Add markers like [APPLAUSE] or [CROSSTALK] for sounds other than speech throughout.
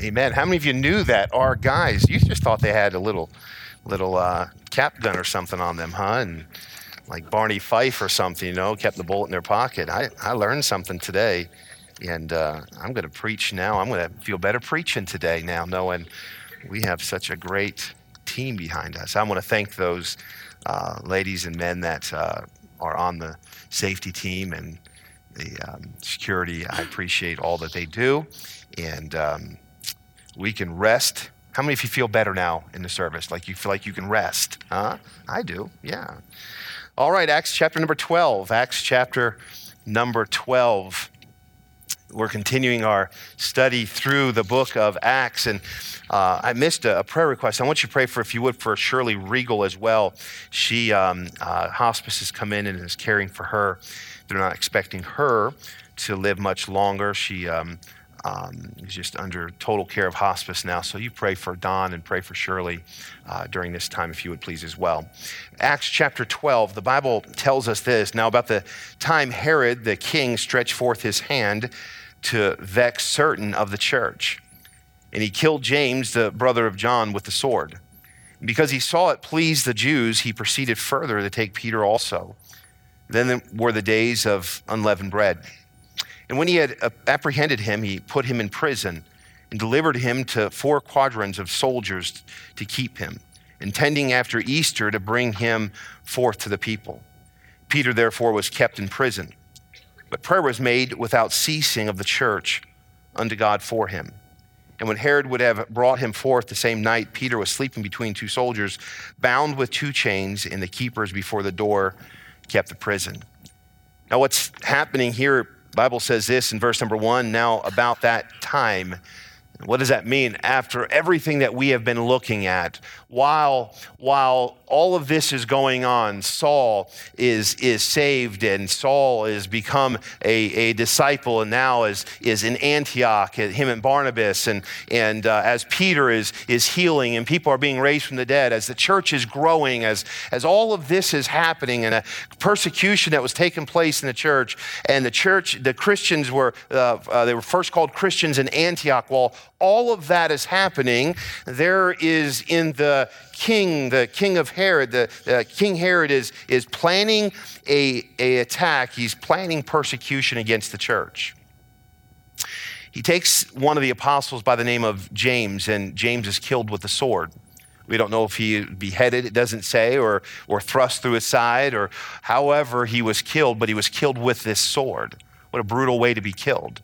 Amen. How many of you knew that our guys, you just thought they had a little little uh, cap gun or something on them, huh? And like Barney Fife or something, you know, kept the bullet in their pocket. I, I learned something today, and uh, I'm going to preach now. I'm going to feel better preaching today now, knowing we have such a great team behind us. I want to thank those uh, ladies and men that uh, are on the safety team and the um, security. I appreciate all that they do, and um, we can rest. How many of you feel better now in the service? Like you feel like you can rest? Huh? I do, yeah. All right, Acts chapter number 12. Acts chapter number 12. We're continuing our study through the book of Acts, and uh, I missed a, a, prayer request. I want you to pray for, if you would, for Shirley Regal as well. She, um, uh, hospice has come in and is caring for her. They're not expecting her to live much longer. She um, um, is just under total care of hospice now. So you pray for Don and pray for Shirley uh, during this time, if you would please, as well. Acts chapter 12, the Bible tells us this. Now, about the time Herod the king stretched forth his hand to vex certain of the church, and he killed James, the brother of John, with the sword. because he saw it pleased the Jews, he proceeded further to take Peter also. Then were the days of unleavened bread. And when he had uh, apprehended him, he put him in prison and delivered him to four quaternions of soldiers to keep him, intending after Easter to bring him forth to the people. Peter, therefore, was kept in prison. But prayer was made without ceasing of the church unto God for him. And when Herod would have brought him forth the same night, Peter was sleeping between two soldiers, bound with two chains, and the keepers before the door kept the prison. Now, what's happening here Bible says this in verse number one now about that time what does that mean? After everything that we have been looking at, while, while all of this is going on, Saul is, is saved and Saul is become a, a disciple and now is, is in Antioch, him and Barnabas, and, and uh, as Peter is, is healing and people are being raised from the dead, as the church is growing, as, as all of this is happening and a persecution that was taking place in the church, and the church, the Christians were, uh, uh, they were first called Christians in Antioch, while all of that is happening, there is in the king, the king of Herod, the uh, King Herod is, is planning a, a attack. He's planning persecution against the church. He takes one of the apostles by the name of James, and James is killed with the sword. We don't know if he beheaded, it doesn't say, or, or thrust through his side, or however he was killed, but he was killed with this sword. What a brutal way to be killed.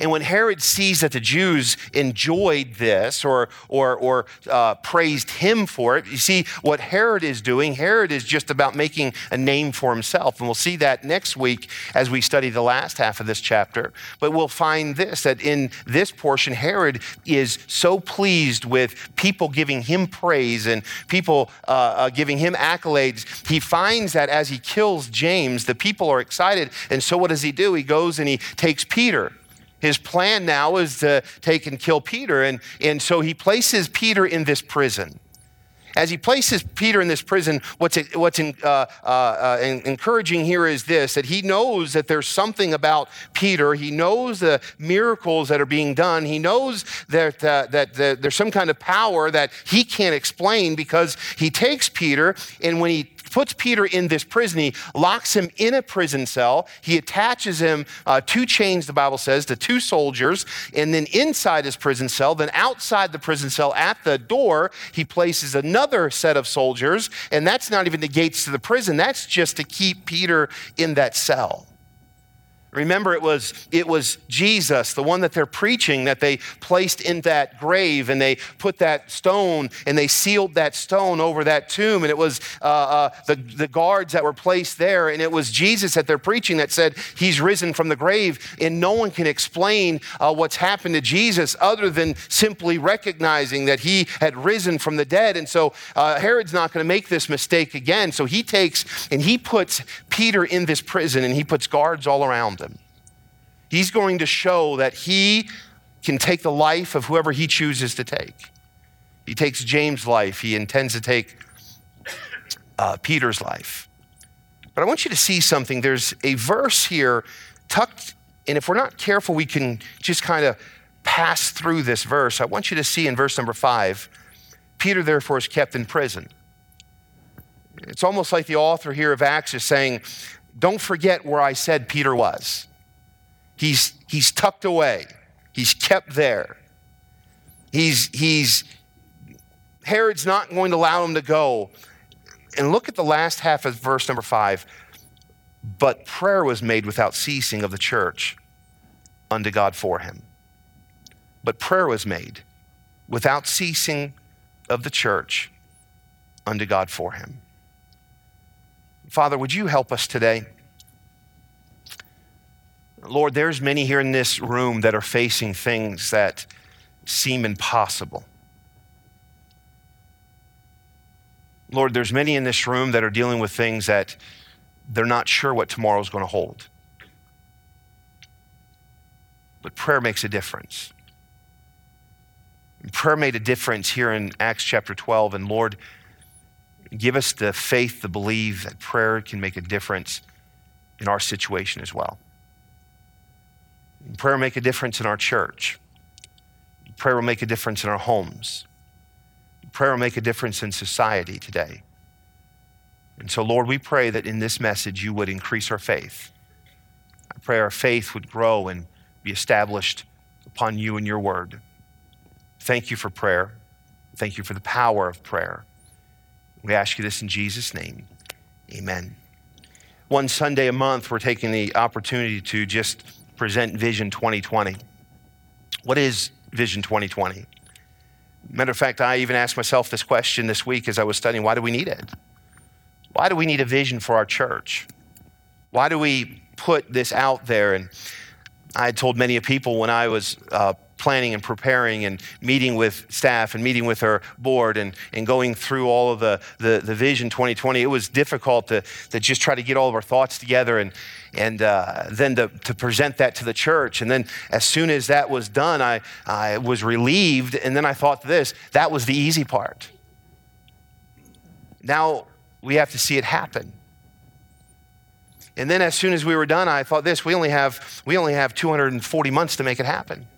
And when Herod sees that the Jews enjoyed this or, or, or uh, praised him for it, you see what Herod is doing. Herod is just about making a name for himself. And we'll see that next week as we study the last half of this chapter. But we'll find this that in this portion, Herod is so pleased with people giving him praise and people uh, uh, giving him accolades. He finds that as he kills James, the people are excited. And so what does he do? He goes and he takes Peter his plan now is to take and kill Peter. And, and so he places Peter in this prison. As he places Peter in this prison, what's, what's in, uh, uh, uh, encouraging here is this that he knows that there's something about Peter. He knows the miracles that are being done. He knows that, uh, that, that there's some kind of power that he can't explain because he takes Peter, and when he puts Peter in this prison. He locks him in a prison cell. He attaches him uh, two chains, the Bible says, to two soldiers. And then inside his prison cell, then outside the prison cell at the door, he places another set of soldiers. And that's not even the gates to the prison, that's just to keep Peter in that cell. Remember, it was, it was Jesus, the one that they're preaching, that they placed in that grave and they put that stone and they sealed that stone over that tomb. And it was uh, uh, the, the guards that were placed there. And it was Jesus that they're preaching that said, He's risen from the grave. And no one can explain uh, what's happened to Jesus other than simply recognizing that He had risen from the dead. And so uh, Herod's not going to make this mistake again. So he takes and he puts Peter in this prison and he puts guards all around them. He's going to show that he can take the life of whoever he chooses to take. He takes James' life, he intends to take uh, Peter's life. But I want you to see something. There's a verse here tucked, and if we're not careful, we can just kind of pass through this verse, I want you to see in verse number five Peter, therefore, is kept in prison. It's almost like the author here of Acts is saying, Don't forget where I said Peter was. He's, he's tucked away, he's kept there. He's, he's, Herod's not going to allow him to go. And look at the last half of verse number five. But prayer was made without ceasing of the church unto God for him. But prayer was made without ceasing of the church unto God for him. Father, would you help us today? Lord, there's many here in this room that are facing things that seem impossible. Lord, there's many in this room that are dealing with things that they're not sure what tomorrow is going to hold. But prayer makes a difference. And prayer made a difference here in Acts chapter 12. And Lord, give us the faith to believe that prayer can make a difference in our situation as well. Prayer make a difference in our church. Prayer will make a difference in our homes. Prayer will make a difference in society today. And so, Lord, we pray that in this message you would increase our faith. I pray our faith would grow and be established upon you and your word. Thank you for prayer. Thank you for the power of prayer. We ask you this in Jesus' name. Amen. One Sunday a month, we're taking the opportunity to just present Vision 2020. What is Vision 2020? Matter of fact, I even asked myself this question this week as I was studying why do we need it? Why do we need a vision for our church? Why do we put this out there? And I had told many people when I was uh, planning and preparing and meeting with staff and meeting with our board and, and going through all of the, the, the vision 2020, it was difficult to, to just try to get all of our thoughts together and, and uh, then to, to present that to the church. And then as soon as that was done, I, I was relieved. And then I thought this that was the easy part. Now we have to see it happen. And then as soon as we were done, I thought this, we only have, we only have 240 months to make it happen.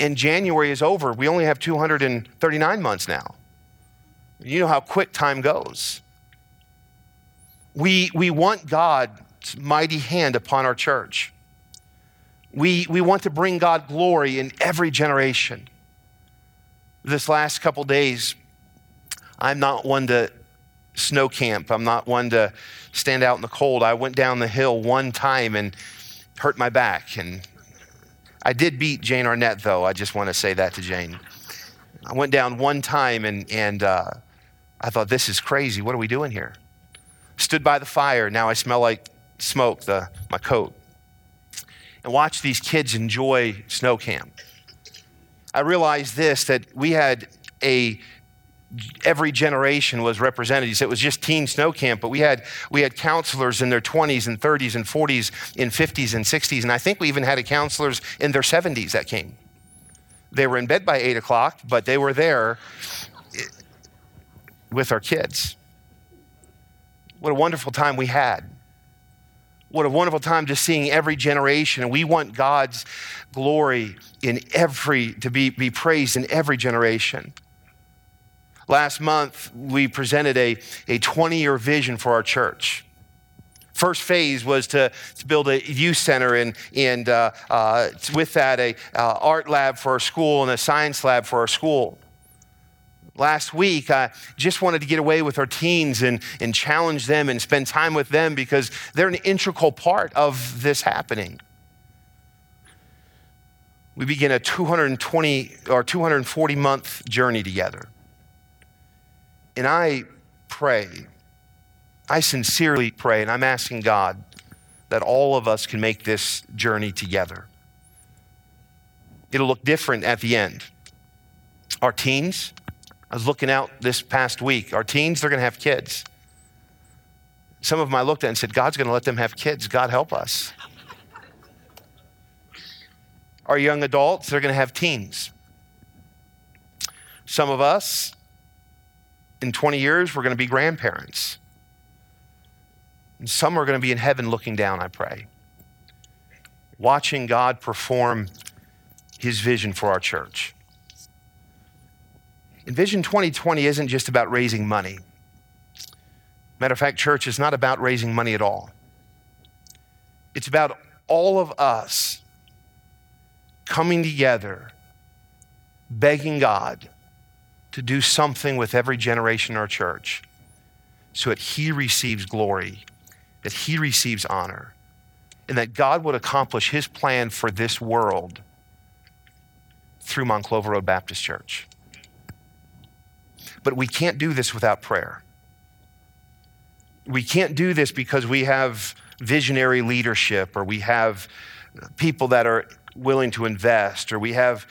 And January is over. We only have 239 months now. You know how quick time goes. We, we want God's mighty hand upon our church. We, we want to bring God glory in every generation. This last couple days, I'm not one to snow camp. I'm not one to stand out in the cold. I went down the hill one time and hurt my back. And I did beat Jane Arnett, though. I just want to say that to Jane. I went down one time and, and uh, I thought, this is crazy. What are we doing here? Stood by the fire. Now I smell like smoke, the, my coat. And watch these kids enjoy snow camp. I realized this that we had a every generation was represented. Said it was just teen snow camp, but we had, we had counselors in their 20s and 30s and 40s, in 50s and 60s, and I think we even had counselors in their 70s that came. They were in bed by 8 o'clock, but they were there eh, with our kids. What a wonderful time we had. What a wonderful time just seeing every generation. And we want God's glory in every, to be, be praised in every generation. Last month, we presented a, a 20 year vision for our church. First phase was to, to build a youth center and, and uh, uh, with that, a uh, art lab for our school and a science lab for our school. Last week, I just wanted to get away with our teens and, and challenge them and spend time with them because they're an integral part of this happening. We begin a 220 or 240 month journey together. And I pray, I sincerely pray, and I'm asking God that all of us can make this journey together. It'll look different at the end. Our teens, I was looking out this past week, our teens, they're going to have kids. Some of them I looked at and said, God's going to let them have kids. God help us. Our young adults, they're going to have teens. Some of us, in 20 years, we're going to be grandparents. And some are going to be in heaven looking down, I pray, watching God perform his vision for our church. And Vision 2020 isn't just about raising money. Matter of fact, church is not about raising money at all. It's about all of us coming together, begging God to do something with every generation in our church so that He receives glory, that He receives honor, and that God would accomplish His plan for this world through Monclova Road Baptist Church. But we can't do this without prayer. We can't do this because we have visionary leadership or we have people that are willing to invest or we have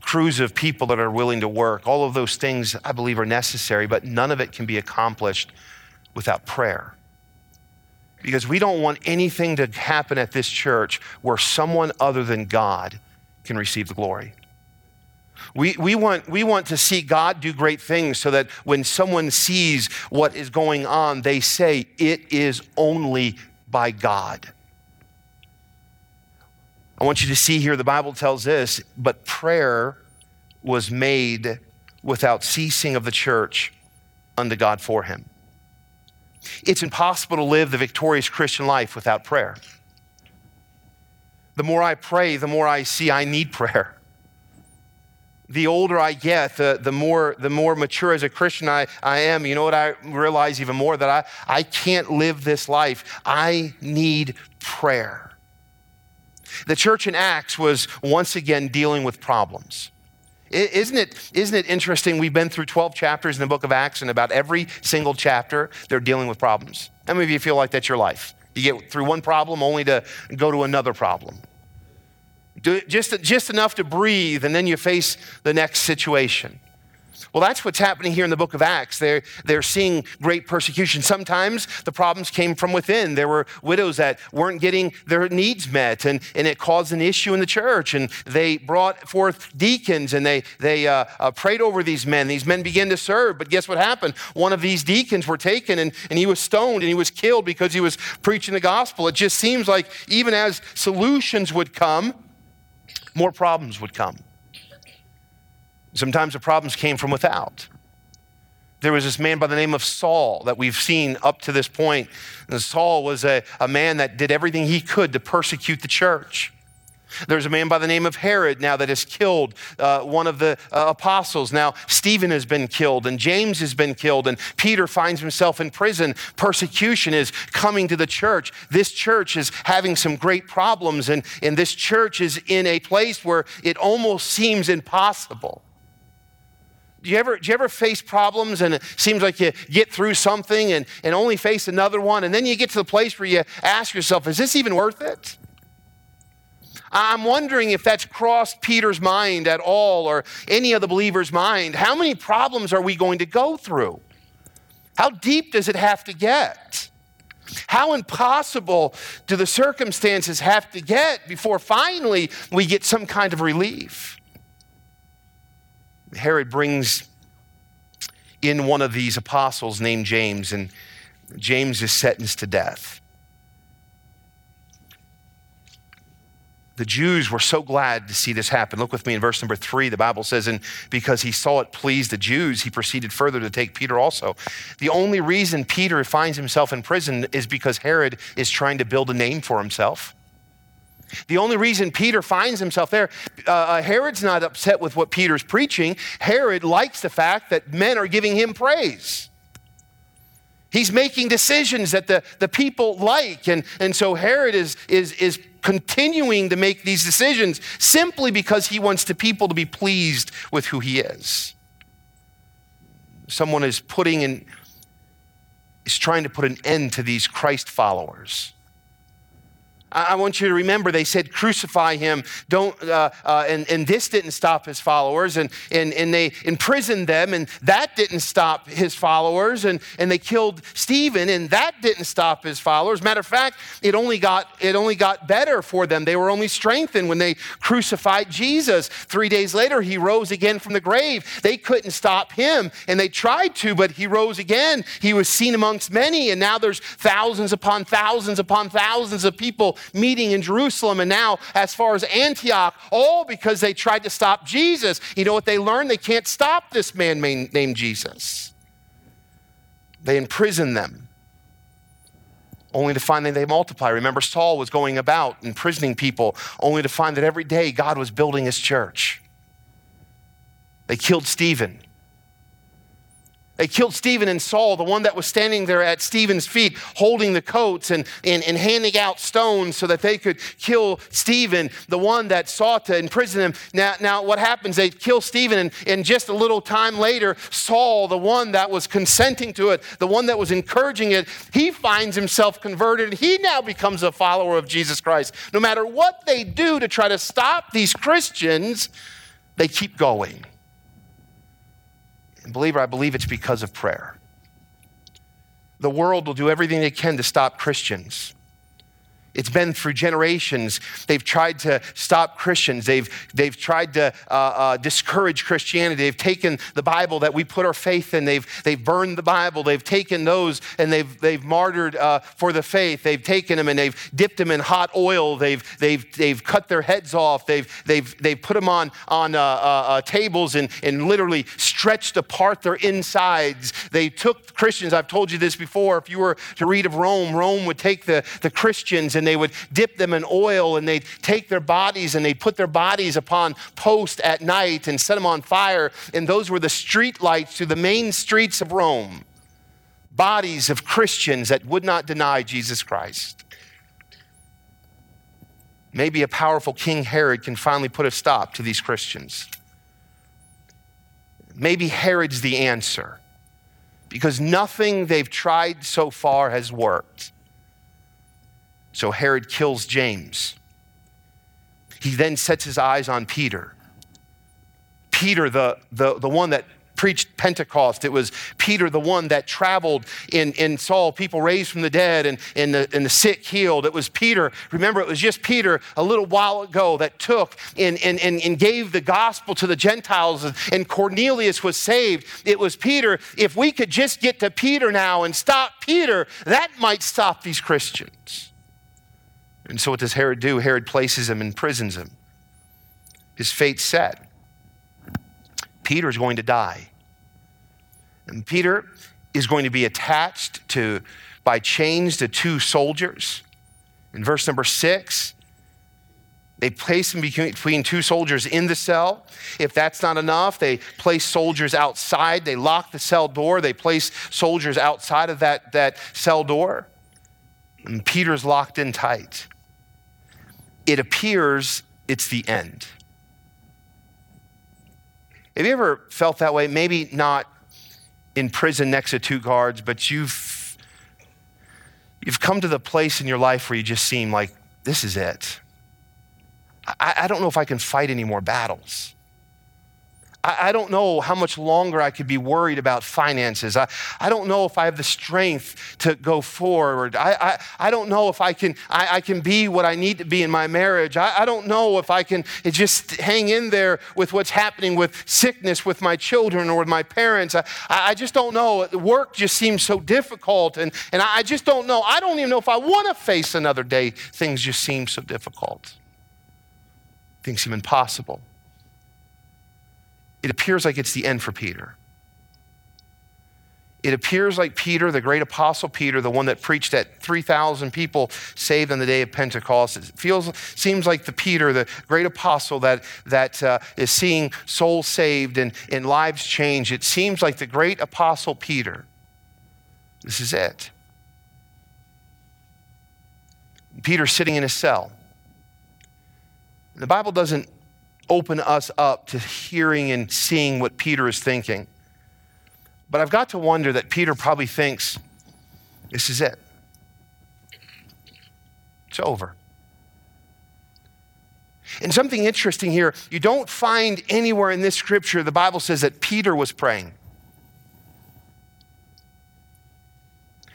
crews of people that are willing to work. All of those things, I believe, are necessary, but none of it can be accomplished without prayer. Because we don't want anything to happen at this church where someone other than God can receive the glory. We, we, want, we want to see God do great things so that when someone sees what is going on, they say, It is only by God. I want you to see here the Bible tells this, but prayer was made without ceasing of the church unto God for him. It's impossible to live the victorious Christian life without prayer. The more I pray, the more I see I need prayer the older I get, the, the, more, the more mature as a Christian I, I am. You know what I realize even more? That I, I can't live this life. I need prayer. The church in Acts was once again dealing with problems. Isn't it, isn't it interesting? We've been through 12 chapters in the book of Acts, and about every single chapter, they're dealing with problems. How many of you feel like that's your life? You get through one problem only to go to another problem just, just enough to breathe, and then you face the next situation. Well, that's what's happening here in the book of Acts. They're, they're seeing great persecution. Sometimes the problems came from within. There were widows that weren't getting their needs met, and, and it caused an issue in the church. And they brought forth deacons and they, they uh, uh, prayed over these men. These men began to serve. But guess what happened? One of these deacons were taken and, and he was stoned and he was killed because he was preaching the gospel. It just seems like even as solutions would come, more problems would come. Sometimes the problems came from without. There was this man by the name of Saul that we've seen up to this point. And Saul was a, a man that did everything he could to persecute the church. There's a man by the name of Herod now that has killed uh, one of the uh, apostles. Now, Stephen has been killed, and James has been killed, and Peter finds himself in prison. Persecution is coming to the church. This church is having some great problems, and, and this church is in a place where it almost seems impossible. Do you, ever, do you ever face problems and it seems like you get through something and, and only face another one, and then you get to the place where you ask yourself, is this even worth it? I'm wondering if that's crossed Peter's mind at all or any of the believers' mind. How many problems are we going to go through? How deep does it have to get? How impossible do the circumstances have to get before finally we get some kind of relief? Herod brings in one of these apostles named James, and James is sentenced to death. the Jews were so glad to see this happen. Look with me in verse number three. The Bible says, and because he saw it pleased the Jews, he proceeded further to take Peter also. The only reason Peter finds himself in prison is because Herod is trying to build a name for himself. The only reason Peter finds himself there, uh, uh Herod's not upset with what Peter's preaching. Herod likes the fact that men are giving him praise. He's making decisions that the, the people like. And, and so Herod is, is, is continuing to make these decisions simply because he wants the people to be pleased with who he is. Someone is putting in, is trying to put an end to these Christ followers. I want you to remember they said, crucify him. Don't, uh, uh, and, and this didn't stop his followers. And, and, and they imprisoned them, and that didn't stop his followers. And, and they killed Stephen, and that didn't stop his followers. Matter of fact, it only, got, it only got better for them. They were only strengthened when they crucified Jesus. Three days later, he rose again from the grave. They couldn't stop him, and they tried to, but he rose again. He was seen amongst many, and now there's thousands upon thousands upon thousands of people meeting in Jerusalem and now as far as Antioch, all because they tried to stop Jesus. You know what they learned? They can't stop this man named Jesus. They imprison them only to find that they multiply. Remember, Saul was going about imprisoning people, only to find that every day God was building his church. They killed Stephen. They killed Stephen and Saul, the one that was standing there at Stephen's feet, holding the coats and, and, and handing out stones so that they could kill Stephen, the one that sought to imprison him. Now, now what happens? They kill Stephen, and, and just a little time later, Saul, the one that was consenting to it, the one that was encouraging it, he finds himself converted. He now becomes a follower of Jesus Christ. No matter what they do to try to stop these Christians, they keep going. And believer, I believe it's because of prayer. The world will do everything they can to stop Christians. It's been through generations. They've tried to stop Christians. They've, they've tried to uh, uh, discourage Christianity. They've taken the Bible that we put our faith in. They've, they've burned the Bible. They've taken those and they've, they've martyred uh, for the faith. They've taken them and they've dipped them in hot oil. They've, they've, they've cut their heads off. They've, they've, they've put them on, on uh, uh, uh, tables and, and literally stretched apart their insides. They took Christians. I've told you this before. If you were to read of Rome, Rome would take the, the Christians and they would dip them in oil and they'd take their bodies and they'd put their bodies upon posts at night and set them on fire. And those were the street lights to the main streets of Rome. Bodies of Christians that would not deny Jesus Christ. Maybe a powerful King Herod can finally put a stop to these Christians. Maybe Herod's the answer because nothing they've tried so far has worked. So Herod kills James. He then sets his eyes on Peter. Peter, the, the, the one that preached Pentecost. It was Peter, the one that traveled in, in Saul, people raised from the dead and, and, the, and the sick healed. It was Peter. Remember, it was just Peter a little while ago that took and, and, and, and gave the gospel to the Gentiles, and Cornelius was saved. It was Peter. If we could just get to Peter now and stop Peter, that might stop these Christians. And so, what does Herod do? Herod places him imprisons him. His fate's set. Peter is going to die. And Peter is going to be attached to by chains to two soldiers. In verse number six, they place him between two soldiers in the cell. If that's not enough, they place soldiers outside. They lock the cell door. They place soldiers outside of that, that cell door. And Peter's locked in tight it appears it's the end. Have you ever felt that way? Maybe not in prison next to two guards, but you've, you've come to the place in your life where you just seem like, this is it. I, I don't know if I can fight any more battles. I, I don't know how much longer I could be worried about finances. I, I don't know if I have the strength to go forward. I, I, I don't know if I can, I, I can be what I need to be in my marriage. I, I don't know if I can just hang in there with what's happening with sickness with my children or with my parents. I, I just don't know. Work just seems so difficult. And, and I just don't know. I don't even know if I want to face another day. Things just seem so difficult. Things seem impossible it appears like it's the end for Peter. It appears like Peter, the great apostle Peter, the one that preached at 3,000 people saved on the day of Pentecost, it feels, seems like the Peter, the great apostle that, that uh, is seeing souls saved and, and lives changed. It seems like the great apostle Peter. This is it. Peter's sitting in a cell. The Bible doesn't open us up to hearing and seeing what Peter is thinking. But I've got to wonder that Peter probably thinks, this is it. It's over. And something interesting here, you don't find anywhere in this scripture the Bible says that Peter was praying.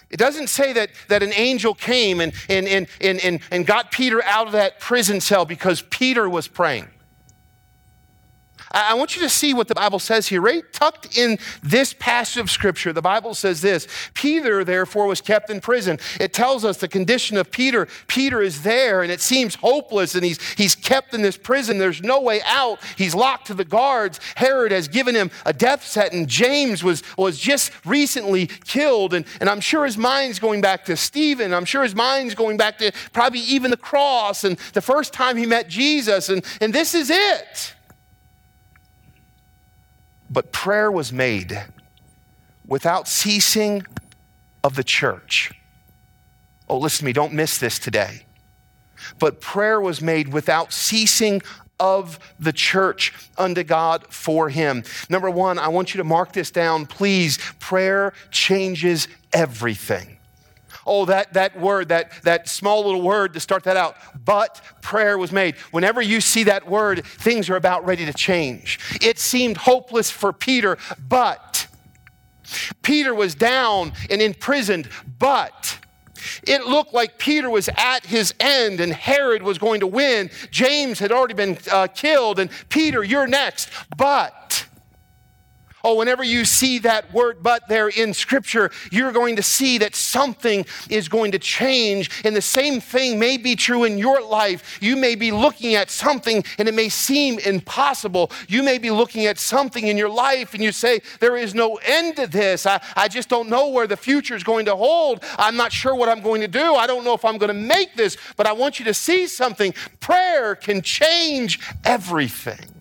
It doesn't say that, that an angel came and, and, and, and, and got Peter out of that prison cell because Peter was praying. I want you to see what the Bible says here. Right tucked in this passage of Scripture, the Bible says this Peter, therefore, was kept in prison. It tells us the condition of Peter. Peter is there, and it seems hopeless, and he's, he's kept in this prison. There's no way out. He's locked to the guards. Herod has given him a death sentence. James was, was just recently killed, and, and I'm sure his mind's going back to Stephen. I'm sure his mind's going back to probably even the cross and the first time he met Jesus, and, and this is it. But prayer was made without ceasing of the church. Oh, listen to me, don't miss this today. But prayer was made without ceasing of the church unto God for him. Number one, I want you to mark this down, please. Prayer changes everything. Oh, that, that word, that, that small little word to start that out, but prayer was made. Whenever you see that word, things are about ready to change. It seemed hopeless for Peter, but Peter was down and imprisoned, but it looked like Peter was at his end and Herod was going to win. James had already been uh, killed, and Peter, you're next. But Oh, whenever you see that word but there in Scripture, you're going to see that something is going to change. And the same thing may be true in your life. You may be looking at something and it may seem impossible. You may be looking at something in your life and you say, There is no end to this. I, I just don't know where the future is going to hold. I'm not sure what I'm going to do. I don't know if I'm going to make this, but I want you to see something. Prayer can change everything.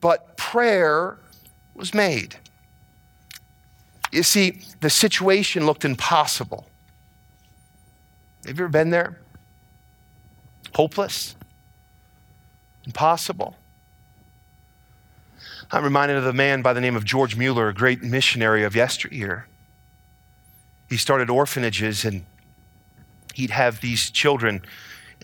But prayer was made. You see, the situation looked impossible. Have you ever been there? Hopeless? Impossible? I'm reminded of a man by the name of George Mueller, a great missionary of yesteryear. He started orphanages and he'd have these children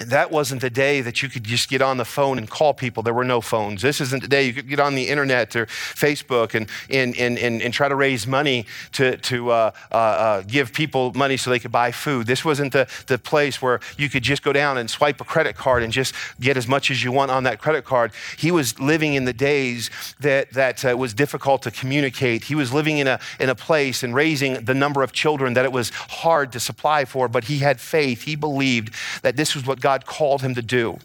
that wasn't the day that you could just get on the phone and call people. There were no phones. This isn't the day you could get on the internet or Facebook and, and, and, and, and try to raise money to, to uh, uh, uh, give people money so they could buy food. This wasn't the, the place where you could just go down and swipe a credit card and just get as much as you want on that credit card. He was living in the days that, that uh, was difficult to communicate. He was living in a, in a place and raising the number of children that it was hard to supply for, but he had faith. He believed that this was what God God called him to do.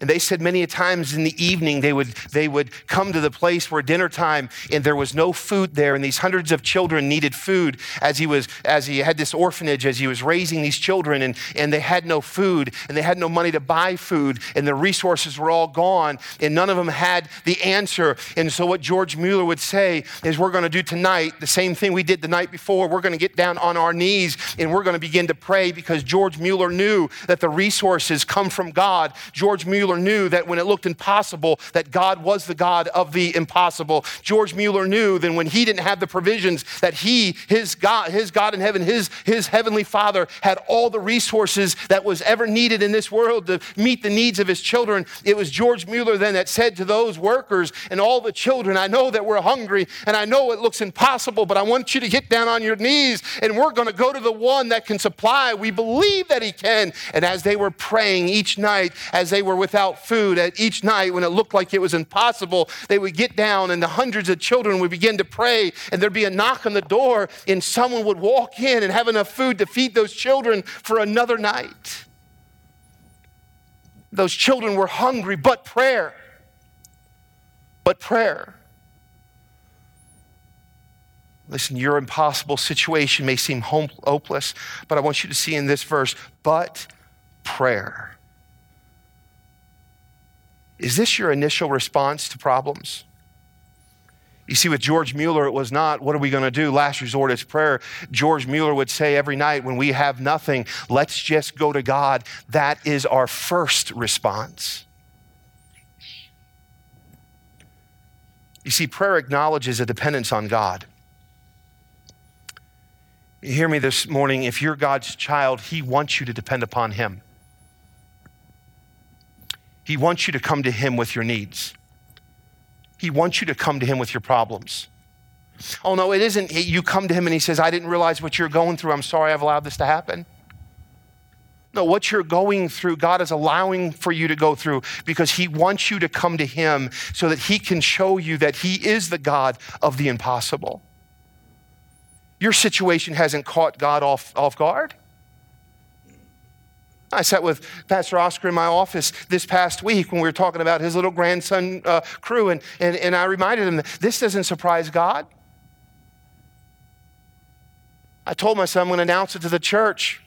And they said many a times in the evening they would, they would come to the place where dinner time and there was no food there, and these hundreds of children needed food as he was as he had this orphanage, as he was raising these children, and, and they had no food and they had no money to buy food, and the resources were all gone, and none of them had the answer. And so what George Mueller would say is we're gonna do tonight the same thing we did the night before. We're gonna get down on our knees and we're gonna begin to pray because George Mueller knew that the resources come from God. George Mueller Mueller knew that when it looked impossible, that God was the God of the impossible. George Mueller knew that when he didn't have the provisions, that he, his God, his God in heaven, his, his heavenly Father, had all the resources that was ever needed in this world to meet the needs of his children. It was George Mueller then that said to those workers and all the children, I know that we're hungry and I know it looks impossible, but I want you to get down on your knees and we're going to go to the one that can supply. We believe that he can. And as they were praying each night, as they were without without food at each night when it looked like it was impossible, they would get down and the hundreds of children would begin to pray and there'd be a knock on the door and someone would walk in and have enough food to feed those children for another night. Those children were hungry, but prayer. But prayer. Listen, your impossible situation may seem hopeless, but I want you to see in this verse, but prayer. Is this your initial response to problems? You see, with George Mueller, it was not, what are we going to do? Last resort is prayer. George Mueller would say every night when we have nothing, let's just go to God. That is our first response. You see, prayer acknowledges a dependence on God. You hear me this morning. If you're God's child, He wants you to depend upon Him. He wants you to come to Him with your needs. He wants you to come to Him with your problems. Oh, no, it isn't. You come to Him and He says, I didn't realize what you're going through. I'm sorry I've allowed this to happen. No, what you're going through, God is allowing for you to go through because He wants you to come to Him so that He can show you that He is the God of the impossible. Your situation hasn't caught God off, off guard. I sat with Pastor Oscar in my office this past week when we were talking about his little grandson uh, crew, and, and, and I reminded him that this doesn't surprise God. I told my son I'm going to announce it to the church.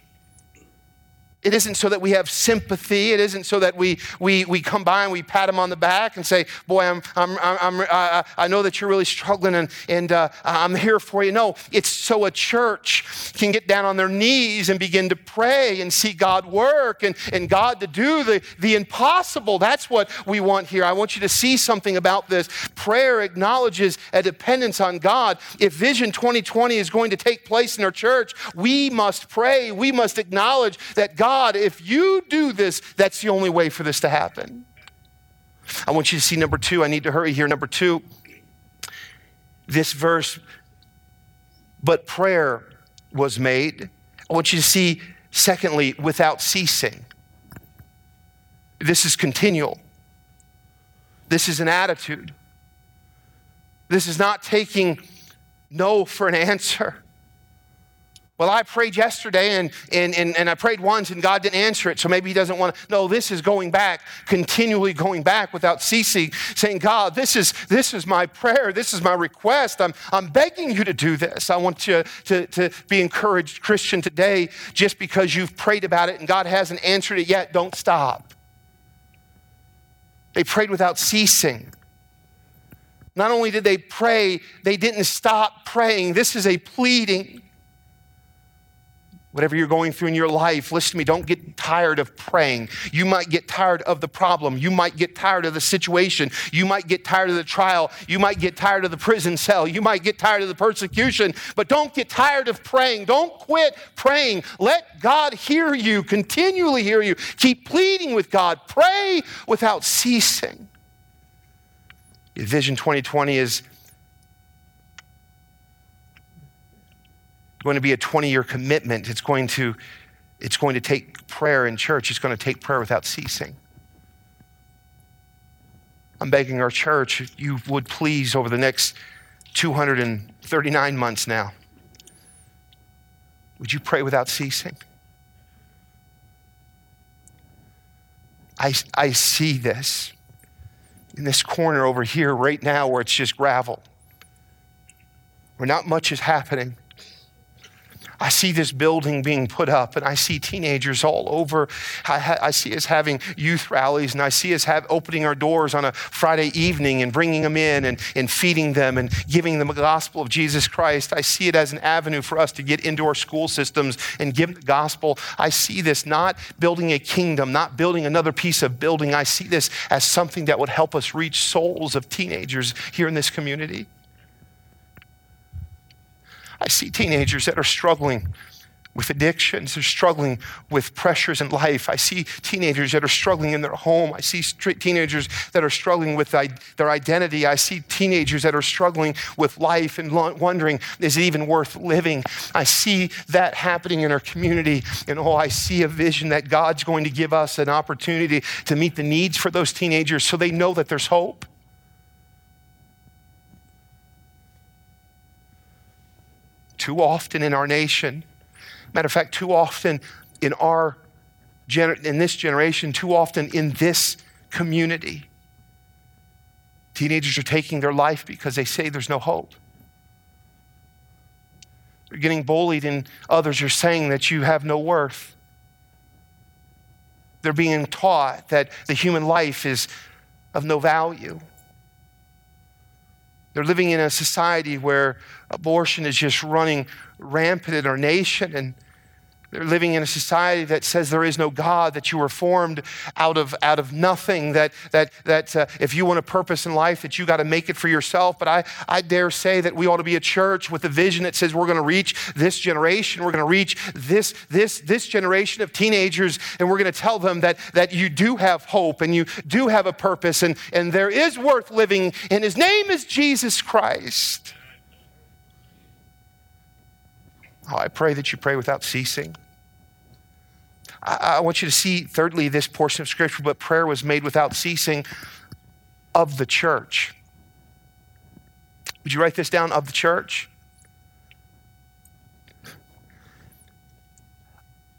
It isn't so that we have sympathy. It isn't so that we, we, we come by and we pat him on the back and say, Boy, I'm, I'm, I'm, i I know that you're really struggling and, and uh, I'm here for you. No, it's so a church can get down on their knees and begin to pray and see God work and, and God to do the, the impossible. That's what we want here. I want you to see something about this. Prayer acknowledges a dependence on God. If Vision 2020 is going to take place in our church, we must pray. We must acknowledge that God God, if you do this, that's the only way for this to happen. I want you to see number two. I need to hurry here. Number two, this verse, but prayer was made. I want you to see, secondly, without ceasing. This is continual. This is an attitude. This is not taking no for an [LAUGHS] answer. Well, I prayed yesterday and, and, and, and I prayed once and God didn't answer it, so maybe He doesn't want to. No, this is going back, continually going back without ceasing, saying, God, this is, this is my prayer, this is my request. I'm, I'm begging you to do this. I want you to, to be encouraged, Christian, today, just because you've prayed about it and God hasn't answered it yet, don't stop. They prayed without ceasing. Not only did they pray, they didn't stop praying. This is a pleading. Whatever you're going through in your life, listen to me, don't get tired of praying. You might get tired of the problem. You might get tired of the situation. You might get tired of the trial. You might get tired of the prison cell. You might get tired of the persecution. But don't get tired of praying. Don't quit praying. Let God hear you, continually hear you. Keep pleading with God. Pray without ceasing. Vision 2020 is going to be a 20 year commitment. It's going, to, it's going to take prayer in church, it's going to take prayer without ceasing. I'm begging our church, you would please, over the next 239 months now, would you pray without ceasing? I, I see this in this corner over here right now where it's just gravel, where not much is happening. I see this building being put up, and I see teenagers all over. I, I see us having youth rallies, and I see us have, opening our doors on a Friday evening and bringing them in and, and feeding them and giving them the gospel of Jesus Christ. I see it as an avenue for us to get into our school systems and give the gospel. I see this not building a kingdom, not building another piece of building. I see this as something that would help us reach souls of teenagers here in this community. I see teenagers that are struggling with addictions, they're struggling with pressures in life. I see teenagers that are struggling in their home. I see teenagers that are struggling with their identity. I see teenagers that are struggling with life and wondering, is it even worth living? I see that happening in our community. And oh, I see a vision that God's going to give us an opportunity to meet the needs for those teenagers so they know that there's hope. Too often in our nation, matter of fact, too often in our in this generation, too often in this community, teenagers are taking their life because they say there's no hope. They're getting bullied, and others are saying that you have no worth. They're being taught that the human life is of no value. They're living in a society where abortion is just running rampant in our nation and living in a society that says there is no God, that you were formed out of, out of nothing, that, that, that uh, if you want a purpose in life, that you got to make it for yourself. But I, I dare say that we ought to be a church with a vision that says we're going to reach this generation, we're going to reach this, this, this generation of teenagers, and we're going to tell them that, that you do have hope and you do have a purpose, and, and there is worth living, and his name is Jesus Christ. Oh, Oh, I pray that you pray without ceasing. I, I want you to see, thirdly, this portion of Scripture, but prayer was made without ceasing of the church. Would you write this down? Of the church?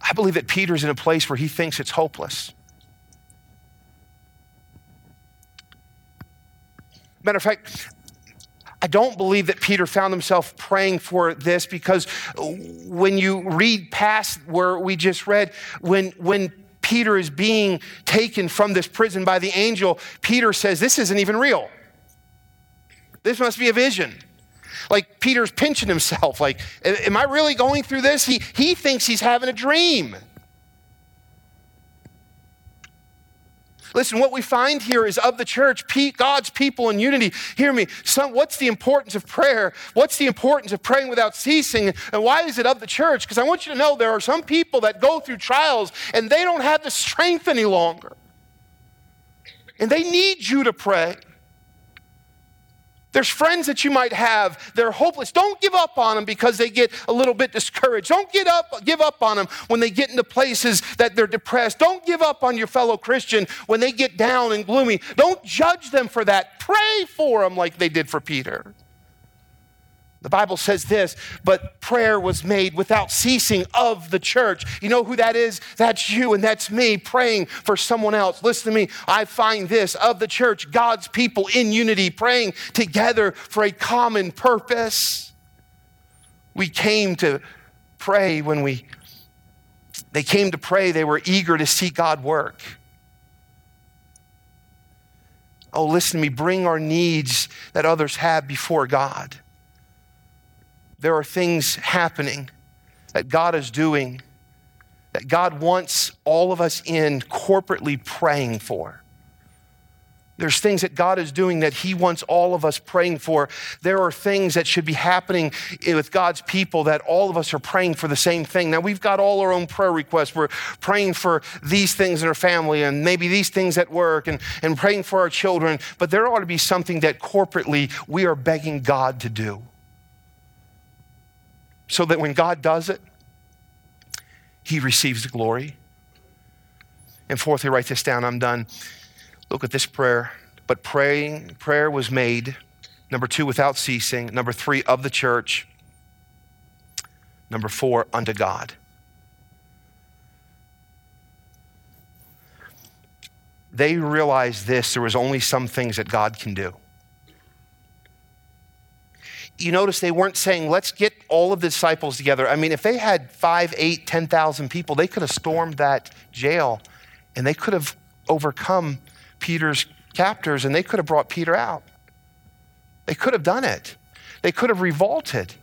I believe that Peter's in a place where he thinks it's hopeless. Matter of fact, I don't believe that Peter found himself praying for this because when you read past where we just read, when, when Peter is being taken from this prison by the angel, Peter says, This isn't even real. This must be a vision. Like Peter's pinching himself, like, Am I really going through this? He, he thinks he's having a dream. Listen, what we find here is of the church, God's people in unity. Hear me. Some, what's the importance of prayer? What's the importance of praying without ceasing? And why is it of the church? Because I want you to know there are some people that go through trials and they don't have the strength any longer. And they need you to pray. There's friends that you might have, they're hopeless. Don't give up on them because they get a little bit discouraged. Don't get up, give up on them when they get into places that they're depressed. Don't give up on your fellow Christian when they get down and gloomy. Don't judge them for that. Pray for them like they did for Peter. The Bible says this, but prayer was made without ceasing of the church. You know who that is? That's you and that's me praying for someone else. Listen to me. I find this of the church, God's people in unity, praying together for a common purpose. We came to pray when we, they came to pray, they were eager to see God work. Oh, listen to me, bring our needs that others have before God there are things happening that God is doing that God wants all of us in corporately praying for. There's things that God is doing that He wants all of us praying for. There are things that should be happening with God's people that all of us are praying for the same thing. Now, we've got all our own prayer requests. We're praying for these things in our family and maybe these things at work and, and praying for our children. But there ought to be something that corporately we are begging God to do so that when God does it, he receives the glory. And fourthly, write this down, I'm done. Look at this prayer. But praying, prayer was made, number two, without ceasing, number three, of the church, number four, unto God. They realized this there was only some things that God can do you notice they weren't saying, let's get all of the disciples together. I mean, if they had five, eight, 10,000 people, they could have stormed that jail and they could have overcome Peter's captors and they could have brought Peter out. They could have done it, they could have revolted.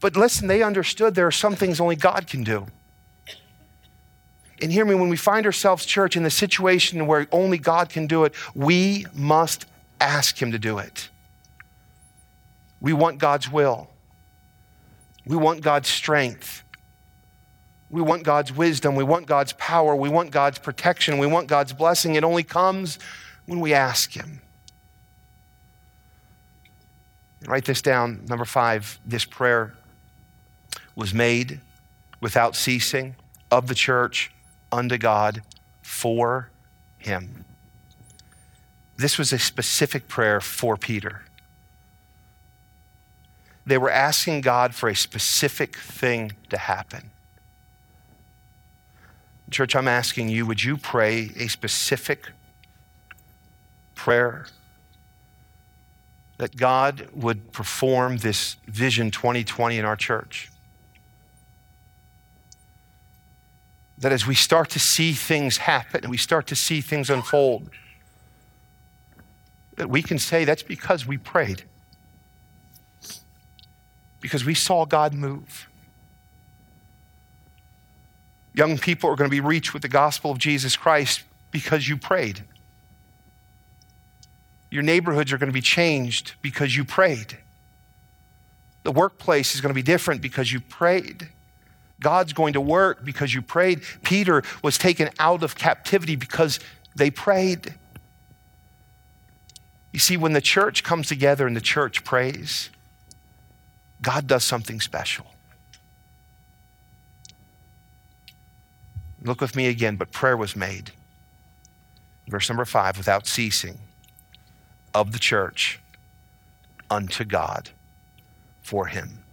But listen, they understood there are some things only God can do. And hear me, when we find ourselves, church, in the situation where only God can do it, we must ask Him to do it. We want God's will. We want God's strength. We want God's wisdom. We want God's power. We want God's protection. We want God's blessing. It only comes when we ask Him. Write this down. Number five, this prayer was made without ceasing of the church unto God for Him. This was a specific prayer for Peter. They were asking God for a specific thing to happen. Church, I'm asking you, would you pray a specific prayer that God would perform this Vision 2020 in our church? That as we start to see things happen and we start to see things unfold, that we can say that's because we prayed because we saw God move. Young people are going to be reached with the gospel of Jesus Christ because you prayed. Your neighborhoods are going to be changed because you prayed. The workplace is going to be different because you prayed. God's going to work because you prayed. Peter was taken out of captivity because they prayed. You see, when the church comes together and the church prays, God does something special. Look with me again, but prayer was made. Verse number five, without ceasing, of the church unto God for him.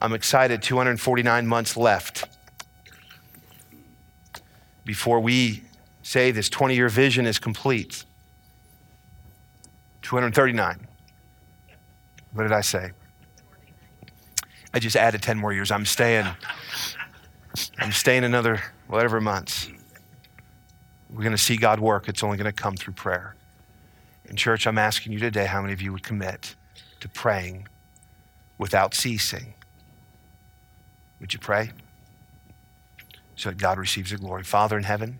I'm excited, 249 months left before we say this 20 year vision is complete. 239. What did I say? I just added 10 more years. I'm staying. I'm staying another whatever months. We're going to see God work. It's only going to come through prayer. In church, I'm asking you today how many of you would commit to praying without ceasing? Would you pray? So that God receives the glory. Father in heaven,